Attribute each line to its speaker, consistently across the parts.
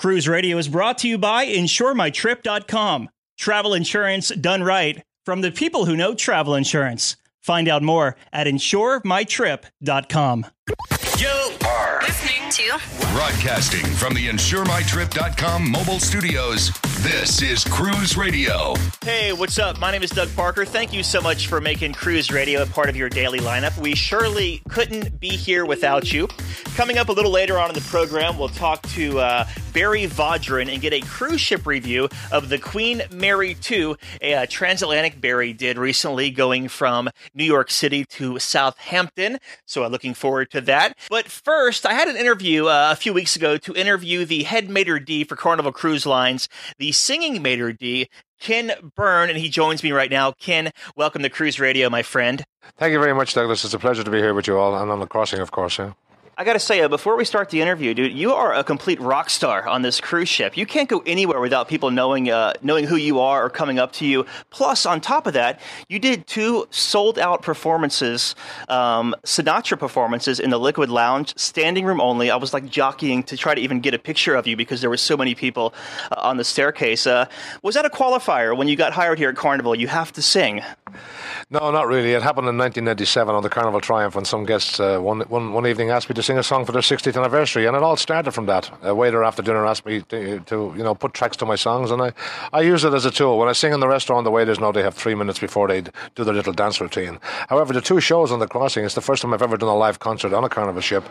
Speaker 1: Cruise Radio is brought to you by InsureMyTrip.com. Travel insurance done right from the people who know travel insurance. Find out more at InsureMyTrip.com.
Speaker 2: You are
Speaker 3: Listening to
Speaker 2: broadcasting from the InsureMyTrip.com mobile studios. This is Cruise Radio.
Speaker 4: Hey, what's up? My name is Doug Parker. Thank you so much for making Cruise Radio a part of your daily lineup. We surely couldn't be here without you. Coming up a little later on in the program, we'll talk to uh, Barry Vaudrin and get a cruise ship review of the Queen Mary 2, a uh, transatlantic Barry did recently going from New York City to Southampton. So I'm looking forward to that. But first, I had an interview uh, a few weeks ago to interview the head maitre d for Carnival Cruise Lines, the singing maitre d, Ken Byrne, and he joins me right now. Ken, welcome to Cruise Radio, my friend.
Speaker 5: Thank you very much, Douglas. It's a pleasure to be here with you all, and on the crossing, of course. Yeah.
Speaker 4: I got to say, uh, before we start the interview, dude, you are a complete rock star on this cruise ship. You can't go anywhere without people knowing uh, knowing who you are or coming up to you. Plus, on top of that, you did two sold out performances, um, Sinatra performances in the Liquid Lounge, standing room only. I was like jockeying to try to even get a picture of you because there were so many people uh, on the staircase. Uh, was that a qualifier when you got hired here at Carnival? You have to sing.
Speaker 5: No, not really. It happened in 1997 on the Carnival Triumph when some guests uh, one, one, one evening asked me to sing a song for their 60th anniversary, and it all started from that. A waiter after dinner asked me to, to you know put tracks to my songs, and I, I use it as a tool. When I sing in the restaurant, the waiters know they have three minutes before they do their little dance routine. However, the two shows on the crossing is the first time I've ever done a live concert on a Carnival ship,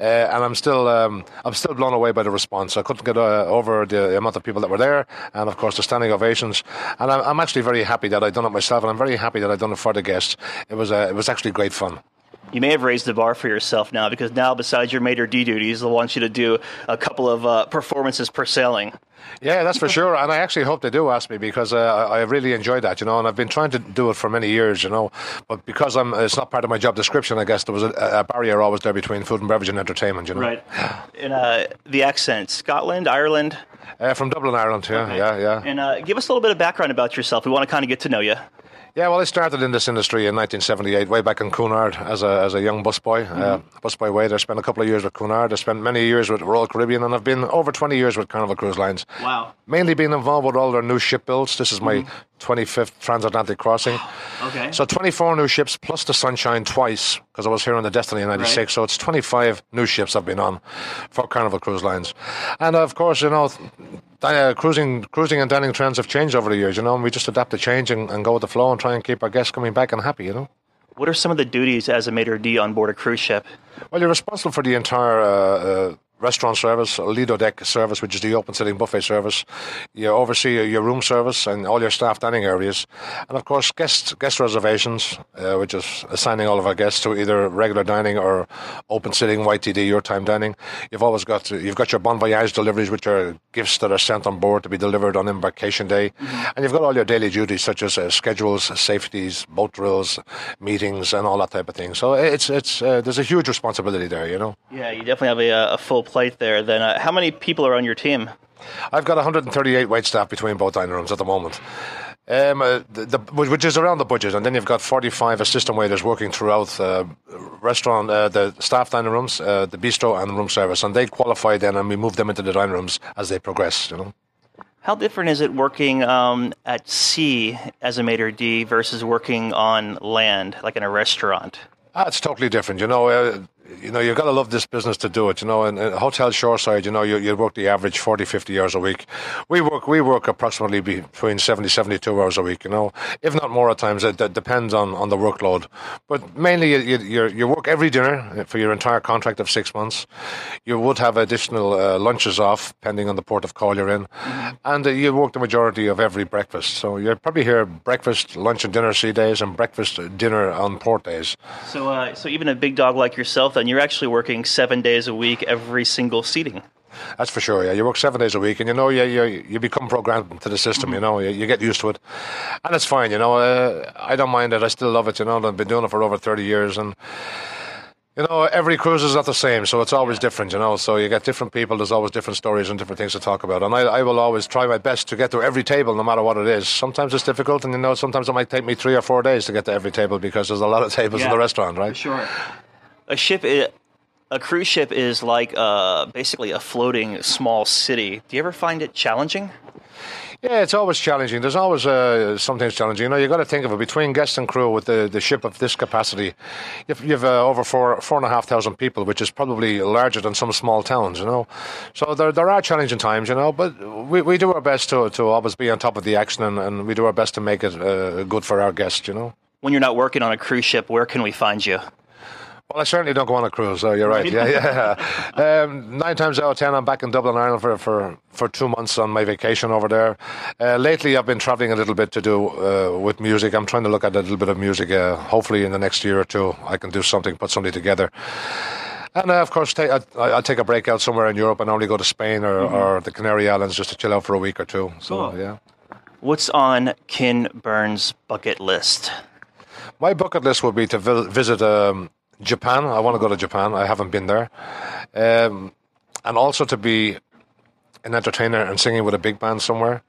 Speaker 5: uh, and I'm still um, I'm still blown away by the response. I couldn't get uh, over the amount of people that were there, and of course the standing ovations. And I'm, I'm actually very happy that I've done it myself, and I'm very happy that I've done it for the guests. It was uh, it was actually great fun.
Speaker 4: You may have raised the bar for yourself now because now, besides your maitre d duties, they'll want you to do a couple of uh, performances per sailing.
Speaker 5: Yeah, that's for sure. And I actually hope they do ask me because uh, I really enjoy that, you know. And I've been trying to do it for many years, you know. But because I'm, it's not part of my job description. I guess there was a, a barrier always there between food and beverage and entertainment, you know.
Speaker 4: Right. And uh, the accent Scotland, Ireland.
Speaker 5: Uh, from Dublin, Ireland. Yeah,
Speaker 4: Okay.
Speaker 5: yeah, yeah.
Speaker 4: And uh, give us a little bit of background about yourself. We want to kind of get to know you.
Speaker 5: Yeah, well, I started in this industry in 1978, way back in Cunard as a, as a young busboy, uh, busboy waiter. Spent a couple of years with Cunard. I spent many years with Royal Caribbean, and I've been over 20 years with Carnival Cruise Lines.
Speaker 4: Wow.
Speaker 5: Mainly being involved with all their new ship builds. This is my 25th transatlantic crossing.
Speaker 4: Okay.
Speaker 5: So 24 new ships plus the Sunshine twice because I was here on the Destiny in '96.
Speaker 4: Right.
Speaker 5: So it's 25 new ships I've been on for Carnival Cruise Lines, and of course you know. Uh, cruising, cruising, and dining trends have changed over the years, you know, and we just adapt to change and, and go with the flow and try and keep our guests coming back and happy, you know.
Speaker 4: What are some of the duties as a maitre d on board a cruise ship?
Speaker 5: Well, you're responsible for the entire uh, uh, restaurant service, Lido Deck service, which is the open sitting buffet service. You oversee your- room service and all your staff dining areas, and of course guest guest reservations, uh, which is assigning all of our guests to either regular dining or open sitting YTD, your time dining. You've always got you've got your bon voyage deliveries, which are gifts that are sent on board to be delivered on embarkation day, and you've got all your daily duties such as uh, schedules, safeties, boat drills, meetings, and all that type of thing. So it's it's uh, there's a huge responsibility there, you know.
Speaker 4: Yeah, you definitely have a, a full plate there. Then, uh, how many people are on your team?
Speaker 5: I've got 138 wait staff between both dining rooms at the moment. Um, uh, the, the, which is around the budget, and then you've got 45 assistant waiters working throughout uh, restaurant, uh, the staff dining rooms, uh, the bistro, and the room service, and they qualify then, and we move them into the dining rooms as they progress. You know,
Speaker 4: How different is it working um, at sea as a maitre d versus working on land, like in a restaurant?
Speaker 5: ah, it's totally different. You know, uh, you know, you've got to love this business to do it. You know, and uh, hotel shoreside, you know, you, you work the average 40, 50 hours a week. We work, we work approximately between 70, 72 hours a week, you know, if not more at times. It, it depends on, on the workload. But mainly you, you, you're- you work every dinner for your entire contract of six months. You would have additional uh, lunches off, depending on the port of call you're in. And uh, you work the majority of every breakfast. So you're probably here breakfast, lunch and dinner sea days and breakfast, uh, dinner on port days.
Speaker 4: So, uh, so even a big dog like yourself, then you're actually working seven days a week, every single seating.
Speaker 5: That's for sure. Yeah, you work seven days a week, and you know, you you, you become programmed to the system. You know, you, you get used to it, and it's fine. You know, uh, I don't mind it. I still love it. You know, I've been doing it for over thirty years, and you know, every cruise is not the same, so it's always different. You know, so you get different people. There's always different stories and different things to talk about, and I, I will always try my best to get to every table, no matter what it is. Sometimes it's difficult, and you know, sometimes it might take me three or four days to get to every table because there's a lot of tables in the restaurant, right?
Speaker 4: Sure. A ship, i- A cruise ship is like uh, basically a floating small city. Do you ever find it challenging?
Speaker 5: Yeah, it's always challenging. There's always uh, something challenging. You know, you've got to think of it between guests and crew with the, the ship of this capacity. You've, you've uh, over four four and a half thousand people, which is probably larger than some small towns. You know, so there there are challenging times. You know, but we, we do our best to to always be on top of the action, and, and we do our best to make it uh, good for our guests. You know.
Speaker 4: When you're not working on a cruise ship, where can we find you?
Speaker 5: Well, I certainly don't go on a cruise. So you're right. Yeah, yeah. Um, nine times out of ten, I'm back in Dublin, Ireland for for, for two months on my vacation over there. Uh, lately, I've been travelling a little bit to do uh, with music. I'm trying to look at a little bit of music. Uh, hopefully, in the next year or two, I can do something, put something together. And uh, of course, take, I, I'll take a break out somewhere in Europe and only go to Spain or, mm-hmm. or the Canary Islands just to chill out for a week or two. So, cool. yeah.
Speaker 4: What's on Ken Byrne's bucket list?
Speaker 5: My bucket list would be to visit um, Japan. I want to go to Japan. I haven't been there. Um, and also to be an entertainer and singing with a big band somewhere.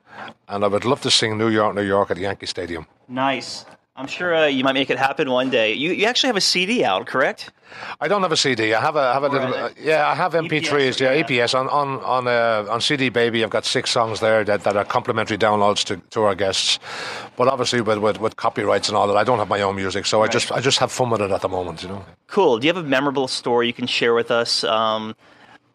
Speaker 5: And I would love to sing New York, New York at Yankee Stadium.
Speaker 4: Nice. I'm sure uh, you might make it happen one day. You, you actually have a CD out, correct?
Speaker 5: I don't have a CD. I have a have a little. Uh, yeah, I have MP3s. EPS, yeah, yeah, EPS on on on uh, on CD Baby. I've got six songs there that, that are complimentary downloads to, to our guests. But obviously, with, with, with copyrights and all that, I don't have my own music, so right. I just I just have fun with it at the moment. You know.
Speaker 4: Cool. Do you have a memorable story you can share with us? Um,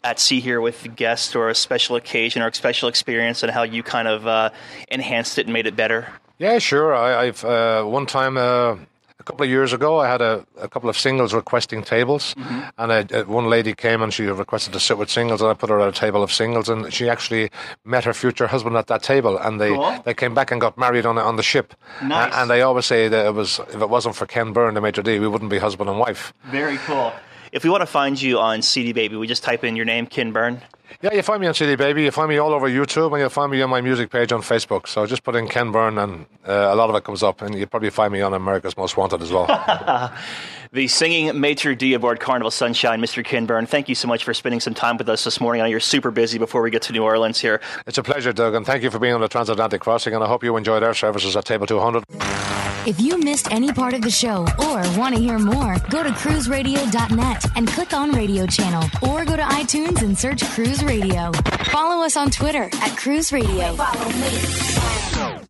Speaker 4: at Sea here with guests or a special occasion or a special experience and how you kind of uh, enhanced it and made it better?
Speaker 5: Yeah, sure. I, have uh, one time uh, a couple of years ago, I had a, a couple of singles requesting tables, mm-hmm. and I, uh, one lady came and she requested to sit with singles, and I put her at a table of singles, and she actually met her future husband at that table, and they, cool. they came back and got married on on the ship.
Speaker 4: Nice.
Speaker 5: and they always say that it was if it wasn't for Ken Byrne, the maitre d', we wouldn't be husband and wife.
Speaker 4: Very cool. If we want to find you on CD Baby, we just type in your name, Ken Byrne.
Speaker 5: Yeah, you find me on CD Baby. You find me all over YouTube, and you'll find me on my music page on Facebook. So just put in Ken Byrne, and uh, a lot of it comes up, and you'll probably find me on America's Most Wanted as well.
Speaker 4: the singing maitre d' aboard Carnival Sunshine, Mr. Ken Byrne. Thank you so much for spending some time with us this morning. I know you're super busy before we get to New Orleans here.
Speaker 5: It's a pleasure, Doug, and thank you for being on the transatlantic crossing. And I hope you enjoyed our services at Table 200.
Speaker 3: If you missed any part of the show or want to hear more, go to cruiseradio.net and click on radio channel or go to iTunes and search Cruise Radio. Follow us on Twitter at Cruise Radio.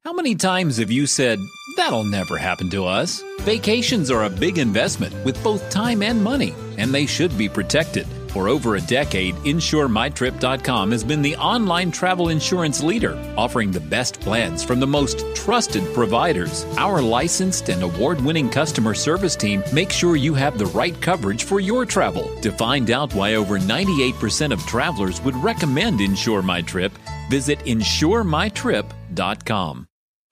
Speaker 6: How many times have you said, That'll never happen to us? Vacations are a big investment with both time and money, and they should be protected. For over a decade, InsureMyTrip.com has been the online travel insurance leader, offering the best plans from the most trusted providers. Our licensed and award winning customer service team makes sure you have the right coverage for your travel. To find out why over 98% of travelers would recommend Insure My Trip, visit InsureMyTrip.com.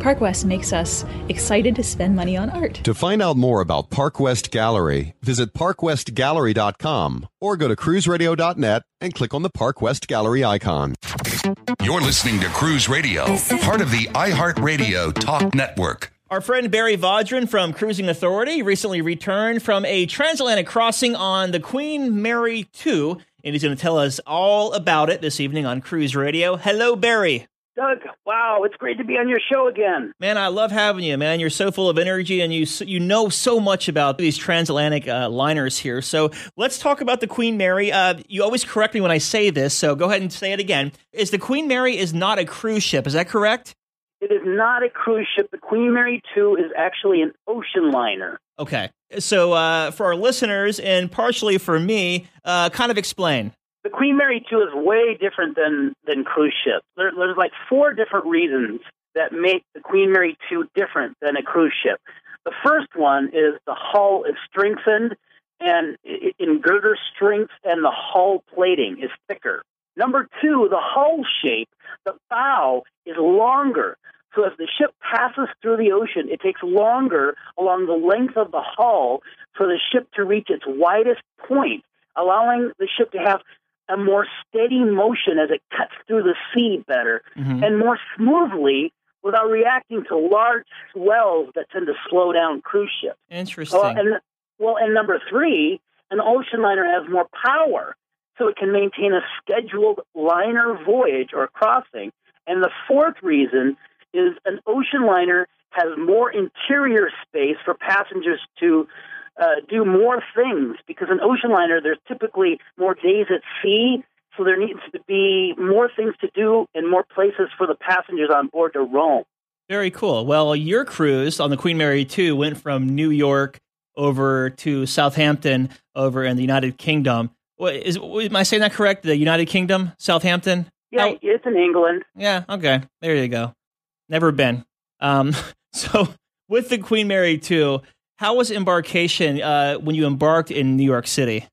Speaker 7: Park West makes us excited to spend money on art.
Speaker 8: To find out more about Park West Gallery, visit parkwestgallery.com or go to cruiseradio.net and click on the Park West Gallery icon.
Speaker 2: You're listening to Cruise Radio, part of the iHeartRadio Talk Network.
Speaker 4: Our friend Barry Vaudrin from Cruising Authority recently returned from a transatlantic crossing on the Queen Mary 2, and he's going to tell us all about it this evening on Cruise Radio. Hello, Barry.
Speaker 9: Doug, wow, it's great to be on your show again.
Speaker 4: Man, I love having you, man. You're so full of energy and you you know so much about these transatlantic uh, liners here. So let's talk about the Queen Mary. Uh, you always correct me when I say this, so go ahead and say it again. Is the Queen Mary is not a cruise ship? Is that correct?
Speaker 9: It is not a cruise ship. The Queen Mary 2 is actually an ocean liner.
Speaker 4: Okay. So uh, for our listeners and partially for me, uh, kind of explain
Speaker 9: the Queen Mary 2 is way different than, than cruise ships. There, there's like four different reasons that make the Queen Mary 2 different than a cruise ship. The first one is the hull is strengthened and in girder strength, and the hull plating is thicker. Number two, the hull shape, the bow is longer. So as the ship passes through the ocean, it takes longer along the length of the hull for the ship to reach its widest point, allowing the ship to have a more steady motion as it cuts through the sea better
Speaker 4: Mhm.
Speaker 9: and more smoothly without reacting to large swells that tend to slow down cruise ships.
Speaker 4: Interesting.
Speaker 9: Well, and well, and number three, an ocean liner has more power, so it can maintain a scheduled liner voyage or crossing. And the fourth reason is an ocean liner has more interior space for passengers to uh, do more things because an ocean liner there's typically more days at sea. So there needs to be more things to do and more places for the passengers on board to roam.
Speaker 4: Very cool. Well, your cruise on the Queen Mary 2 went from New York over to Southampton over in the United Kingdom. What, is, am I saying that correct? The United Kingdom, Southampton?
Speaker 9: Yeah, it's in England.
Speaker 4: Yeah, okay. There you go. Never been. Um, so with the Queen Mary 2, how was embarkation uh, when you embarked in New York City?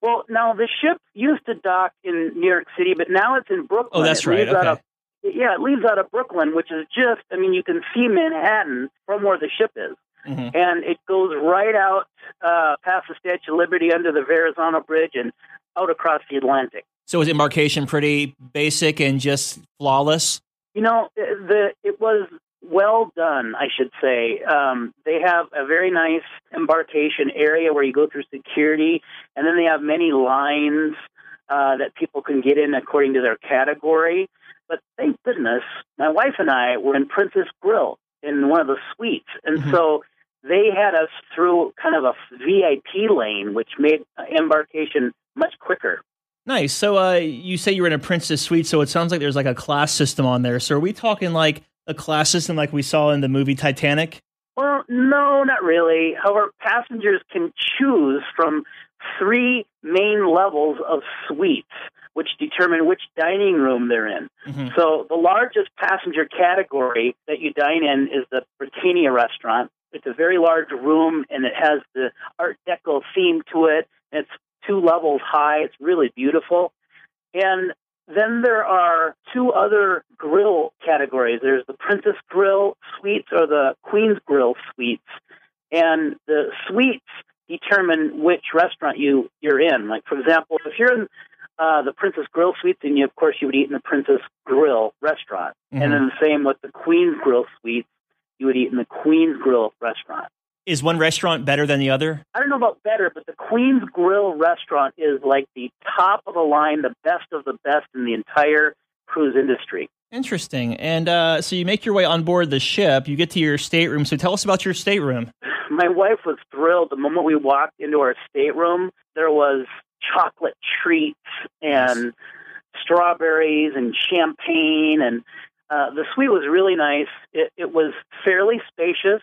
Speaker 9: Well, now the ship used to dock in New York City, but now it's in Brooklyn.
Speaker 4: Oh, that's right. Okay.
Speaker 9: of- yeah, it leaves out of Brooklyn, which is just, I mean, you can see Manhattan from where the ship is.
Speaker 4: Mhm.
Speaker 9: And it goes right out uh, past the Statue of Liberty under the Verrazano Bridge and out across the Atlantic.
Speaker 4: So was embarkation pretty basic and just flawless?
Speaker 9: You know, the it was well done, I should say. Um, they have a very nice embarkation area where you go through security, and then they have many lines uh, that people can get in according to their category. But thank goodness, my wife and I were in Princess Grill in one of the suites, and so they had us through kind of a VIP lane, which made embarkation much quicker.
Speaker 4: Nice. So uh, you say you were in a princess suite, so it sounds like there's like a class system on there. So are we talking like a class system like we saw in the movie Titanic?
Speaker 9: Well, no, not really. However, passengers can choose from three main levels of suites, which determine which dining room they're in. Mm-hmm. So the largest passenger category that you dine in is the Britannia restaurant. It's a very large room and it has the Art Deco theme to it. It's two levels high. It's really beautiful. And then there are two other grill categories. There's the Princess Grill suites or the Queen's Grill suites. And the suites determine which restaurant you, you're in. Like, for example, if you're in uh, the Princess Grill suite, then you, of course, you would eat in the Princess Grill restaurant.
Speaker 4: Mhm.
Speaker 9: And then the same with the Queen's Grill suites, you would eat in the Queen's Grill restaurant.
Speaker 4: Is one restaurant better than the other?
Speaker 9: I don't know about better, but the Queen's Grill restaurant is like the top of the line, the best of the best in the entire cruise industry.
Speaker 4: Interesting. And uh, so you make your way on board the ship. You get to your stateroom. So tell us about your stateroom.
Speaker 9: My wife was thrilled the moment we walked into our stateroom. There was chocolate treats and strawberries and champagne, and uh, the suite was really nice. It, it was fairly spacious.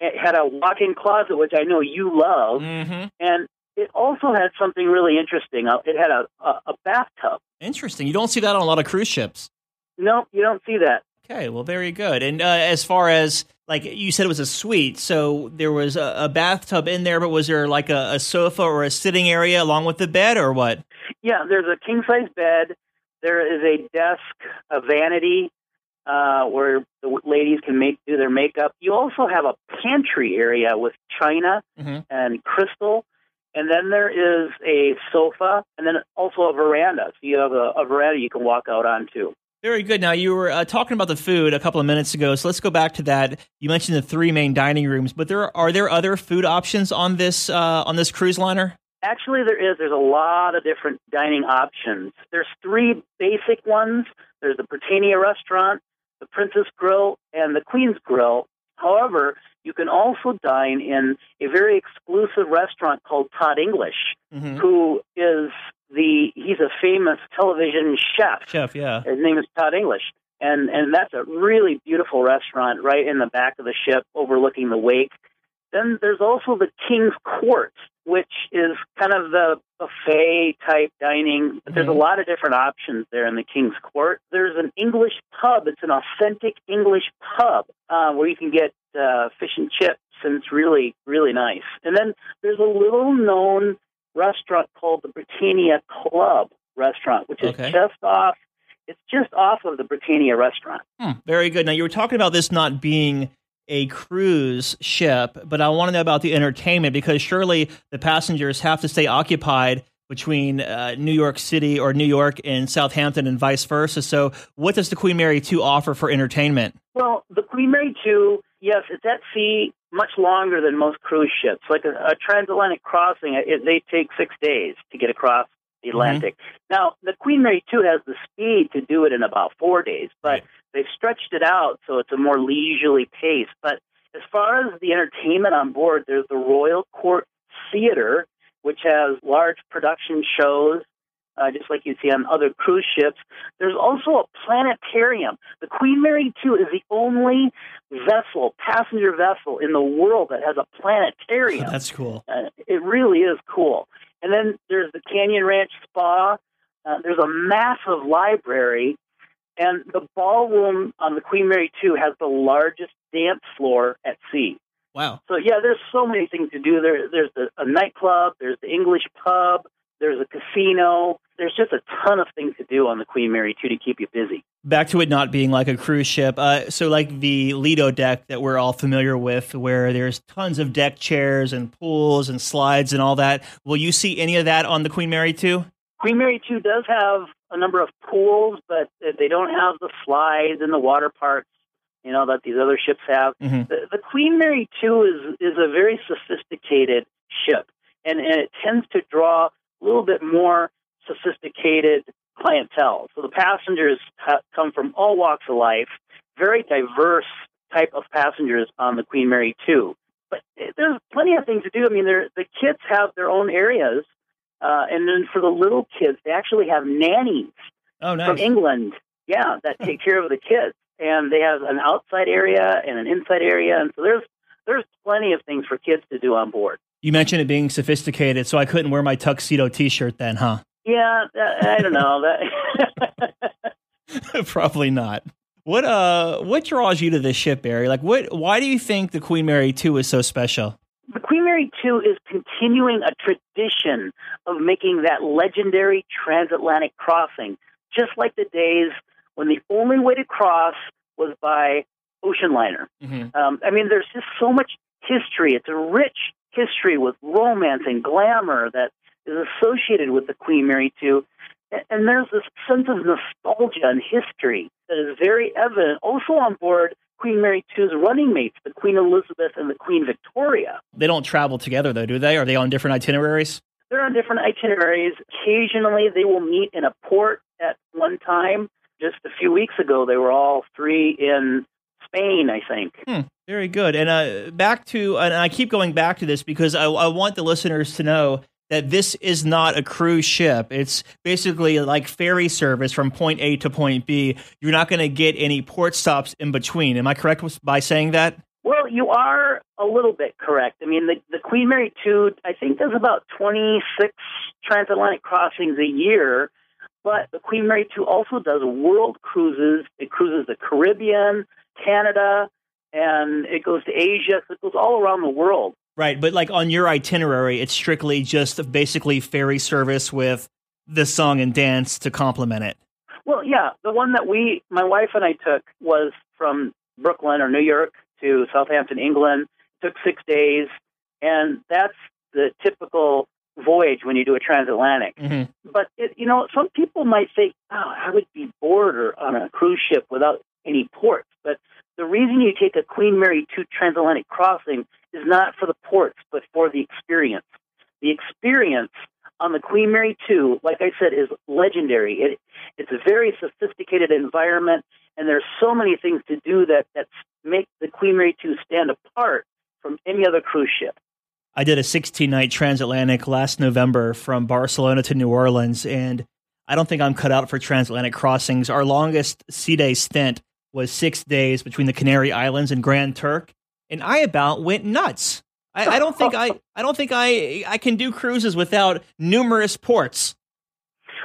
Speaker 9: It had a walk-in closet, which I know you love,
Speaker 4: Mm-hmm.
Speaker 9: and it also had something really interesting. Uh, It had a, a, a bathtub.
Speaker 4: Interesting. You don't see that on a lot of cruise ships.
Speaker 9: No, you don't see that.
Speaker 4: Okay, well, very good. And uh, as far as like you said, it was a suite, so there was a, a bathtub in there, but was there like a, a sofa or a sitting area along with the bed, or what?
Speaker 9: Yeah, there's a king size bed. There is a desk, a vanity uh, where the ladies can make do their makeup. You also have a pantry area with china
Speaker 4: Mhm.
Speaker 9: and crystal, and then there is a sofa, and then also a veranda. So you have a, a veranda you can walk out onto.
Speaker 4: Very good. Now you were uh, talking about the food a couple of minutes ago, so let's go back to that. You mentioned the three main dining rooms, but there are there other food options on this uh, on this cruise liner?
Speaker 9: Actually, there is. There's a lot of different dining options. There's three basic ones. There's the Britannia restaurant, the Princess Grill, and the Queen's Grill. However, you can also dine in a very exclusive restaurant called Todd English,
Speaker 4: Mhm.
Speaker 9: who is the he's a famous television chef.
Speaker 4: Chef, yeah.
Speaker 9: His name is Todd English. And and that's a really beautiful restaurant right in the back of the ship overlooking the wake. Then there's also the King's Court, which is kind of the buffet type dining. But there's a lot of different options there in the King's Court. There's an English pub. It's an authentic English pub uh, where you can get uh, fish and chips, and it's really, really nice. And then there's a little known restaurant called the Britannia Club restaurant, which is
Speaker 4: Okay.
Speaker 9: just off. It's just off of the Britannia restaurant.
Speaker 4: Hmm, very good. Now you were talking about this not being a cruise ship, but I want to know about the entertainment because surely the passengers have to stay occupied between uh, New York City or New York and Southampton and vice versa. So, what does the Queen Mary 2 offer for entertainment?
Speaker 9: Well, the Queen Mary 2, yes, it's at sea much longer than most cruise ships. Like a, a transatlantic crossing, it, they take six days to get across the Atlantic. Mm-hmm. Now, the Queen Mary 2 has the speed to do it in about four days, but right. They've stretched it out so it's a more leisurely pace. But as far as the entertainment on board, there's the Royal Court Theater, which has large production shows, uh, just like you see on other cruise ships. There's also a planetarium. The Queen Mary 2 is the only vessel, passenger vessel in the world that has a planetarium.
Speaker 4: That's cool.
Speaker 9: Uh, it really is cool. And then there's the Canyon Ranch Spa. Uh, there's a massive library. And the ballroom on the Queen Mary 2 has the largest dance floor at sea.
Speaker 4: Wow.
Speaker 9: So, yeah, there's so many things to do. There, there's a, a nightclub, there's the English pub, there's a casino. There's just a ton of things to do on the Queen Mary 2 to keep you busy.
Speaker 4: Back to it not being like a cruise ship. Uh, so, like the Lido deck that we're all familiar with, where there's tons of deck chairs and pools and slides and all that. Will you see any of that on the Queen Mary 2?
Speaker 9: Queen Mary 2 does have a number of pools, but they don't have the slides and the water parks you know that these other ships have.
Speaker 4: Mm-hmm.
Speaker 9: The, the Queen Mary 2 is is a very sophisticated ship, and, and it tends to draw a little bit more sophisticated clientele. So the passengers ha- come from all walks of life, very diverse type of passengers on the Queen Mary 2. But there's plenty of things to do. I mean, the kids have their own areas, uh, and then for the little kids, they actually have nannies
Speaker 4: oh, nice.
Speaker 9: from England, yeah, that take care of the kids. And they have an outside area and an inside area, and so there's there's plenty of things for kids to do on board.
Speaker 4: You mentioned it being sophisticated, so I couldn't wear my tuxedo T-shirt then, huh?
Speaker 9: Yeah, I don't know. that.
Speaker 4: Probably not. What uh, what draws you to this ship, Barry? Like, what? Why do you think the Queen Mary Two is so special?
Speaker 9: The Queen Mary Two is continuing a tradition of making that legendary transatlantic crossing, just like the days when the only way to cross was by ocean liner.
Speaker 4: Mm-hmm.
Speaker 9: Um, I mean, there's just so much history. It's a rich history with romance and glamour that is associated with the Queen Mary 2. And there's this sense of nostalgia and history that is very evident also on board Queen Mary 2's running mates, the Queen Elizabeth and the Queen Victoria.
Speaker 4: They don't travel together, though, do they? Are they on different itineraries?
Speaker 9: They're on different itineraries. Occasionally, they will meet in a port at one time. Just a few weeks ago, they were all three in Spain, I think.
Speaker 4: Hmm, very good. And uh, back to, and I keep going back to this because I, I want the listeners to know that this is not a cruise ship. It's basically like ferry service from point A to point B. You're not going to get any port stops in between. Am I correct by saying that?
Speaker 9: Well, you are a little bit correct. I mean, the, the Queen Mary 2, I think, does about 26 transatlantic crossings a year. But the Queen Mary 2 also does world cruises. It cruises the Caribbean, Canada, and it goes to Asia. So it goes all around the world.
Speaker 4: Right, but like on your itinerary, it's strictly just basically ferry service with the song and dance to complement it.
Speaker 9: Well, yeah, the one that we, my wife and I took was from Brooklyn or New York to Southampton, England. It took six days, and that's the typical voyage when you do a transatlantic.
Speaker 4: Mm-hmm.
Speaker 9: But it, you know, some people might think, "Oh, I would be bored or on a cruise ship without any ports." But the reason you take a Queen Mary 2 transatlantic crossing is not for the ports, but for the experience. The experience on the Queen Mary 2, like I said, is legendary. It, it's a very sophisticated environment, and there's so many things to do that, that make the Queen Mary 2 stand apart from any other cruise ship.
Speaker 4: I did a 16 night transatlantic last November from Barcelona to New Orleans, and I don't think I'm cut out for transatlantic crossings. Our longest sea day stint was six days between the Canary Islands and Grand Turk, and I about went nuts. I, I don't think I I don't think I I can do cruises without numerous ports.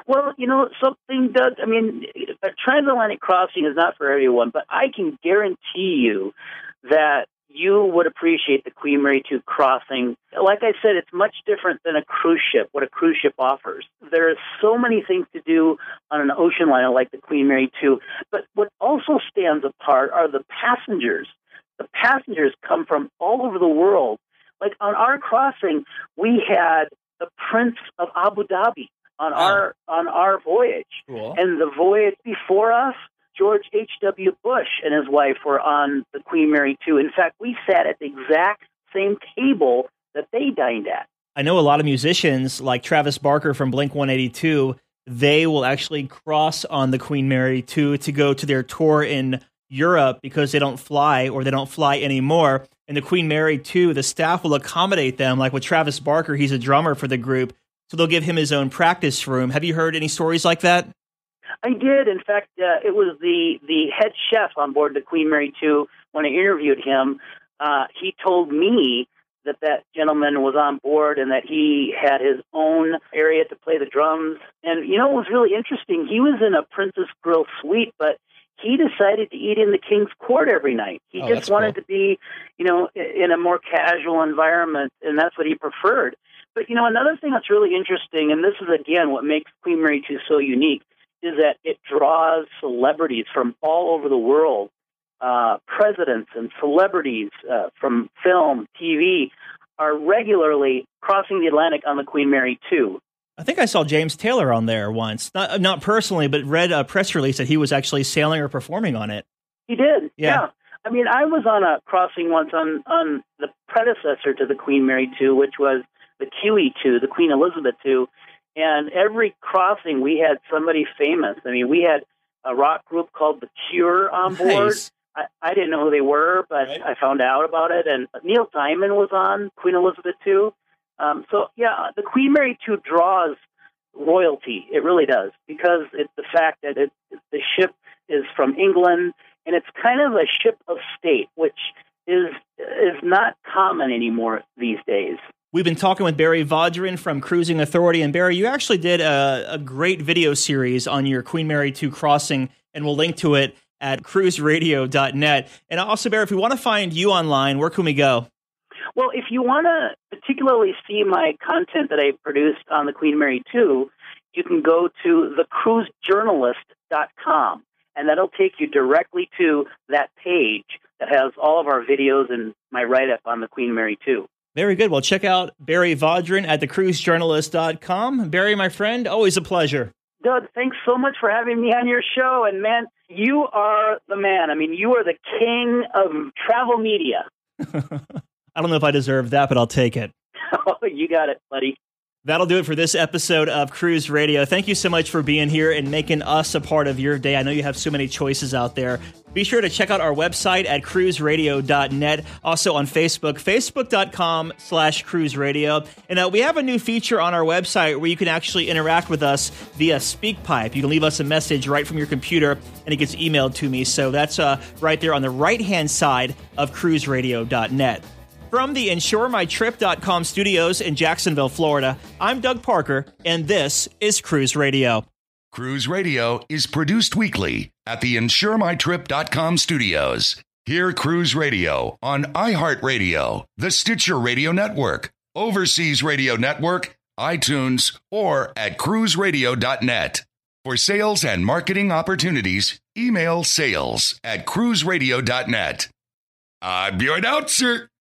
Speaker 9: Well, you know something, Doug. I mean, a transatlantic crossing is not for everyone, but I can guarantee you that you would appreciate the Queen Mary 2 crossing. Like I said, it's much different than a cruise ship, what a cruise ship offers. There are so many things to do on an ocean liner like the Queen Mary 2. But what also stands apart are the passengers. The passengers come from all over the world. Like on our crossing, we had the Prince of Abu Dhabi on ah. our on our voyage.
Speaker 4: Cool.
Speaker 9: And the voyage before us, George H.W. Bush and his wife were on the Queen Mary 2. In fact, we sat at the exact same table that they dined at.
Speaker 4: I know a lot of musicians like Travis Barker from Blink 182, they will actually cross on the Queen Mary 2 to go to their tour in Europe because they don't fly or they don't fly anymore. And the Queen Mary 2, the staff will accommodate them. Like with Travis Barker, he's a drummer for the group. So they'll give him his own practice room. Have you heard any stories like that?
Speaker 9: I did. In fact, uh, it was the the head chef on board the Queen Mary 2 when I interviewed him. Uh, he told me that that gentleman was on board and that he had his own area to play the drums. And you know, it was really interesting. He was in a Princess Grill suite, but he decided to eat in the king's court every night. He
Speaker 4: Oh,
Speaker 9: just wanted
Speaker 4: cool.
Speaker 9: to be, you know, in a more casual environment, and that's what he preferred. But you know, another thing that's really interesting, and this is again what makes Queen Mary 2 so unique, is that it draws celebrities from all over the world, uh, presidents and celebrities uh, from film, TV, are regularly crossing the Atlantic on the Queen Mary 2.
Speaker 4: I think I saw James Taylor on there once. Not uh, not personally, but read a press release that he was actually sailing or performing on it.
Speaker 9: He did.
Speaker 4: Yeah.
Speaker 9: I mean, I was on a crossing once on on the predecessor to the Queen Mary 2, which was the QE 2, the Queen Elizabeth 2, and every crossing we had somebody famous. I mean, we had a rock group called The Cure on board.
Speaker 4: Nice.
Speaker 9: I, I didn't know who they were, but I found out about it. And Neil Diamond was on Queen Elizabeth 2. Um, so, yeah, the Queen Mary 2 draws royalty. It really does because it's the fact that it, the ship is from England and it's kind of a ship of state, which is is not common anymore these days.
Speaker 4: We've been talking with Barry Vaudrin from Cruising Authority. And Barry, you actually did a, a great video series on your Queen Mary 2 crossing, and we'll link to it at cruiseradio.net. And also, Barry, if we want to find you online, where can we go?
Speaker 9: Well, if you want to particularly see my content that I produced on the Queen Mary 2, you can go to thecruisejournalist.com, and that'll take you directly to that page that has all of our videos and my write up on the Queen Mary 2.
Speaker 4: Very good. Well, check out Barry Vaudrin at thecruisejournalist.com. Barry, my friend, always a pleasure.
Speaker 9: Doug, thanks so much for having me on your show. And man, you are the man. I mean, you are the king of travel media.
Speaker 4: I don't know if I deserve that, but I'll take it.
Speaker 9: you got it, buddy.
Speaker 4: That'll do it for this episode of Cruise Radio. Thank you so much for being here and making us a part of your day. I know you have so many choices out there. Be sure to check out our website at cruiseradio.net. Also on Facebook, facebook.com slash cruiseradio. And uh, we have a new feature on our website where you can actually interact with us via SpeakPipe. You can leave us a message right from your computer and it gets emailed to me. So that's uh, right there on the right hand side of cruiseradio.net. From the InsureMyTrip.com studios in Jacksonville, Florida, I'm Doug Parker, and this is Cruise Radio.
Speaker 2: Cruise Radio is produced weekly at the InsureMyTrip.com studios. Hear Cruise Radio on iHeartRadio, the Stitcher Radio Network, Overseas Radio Network, iTunes, or at cruiseradio.net. For sales and marketing opportunities, email sales at cruiseradio.net. I'm your announcer,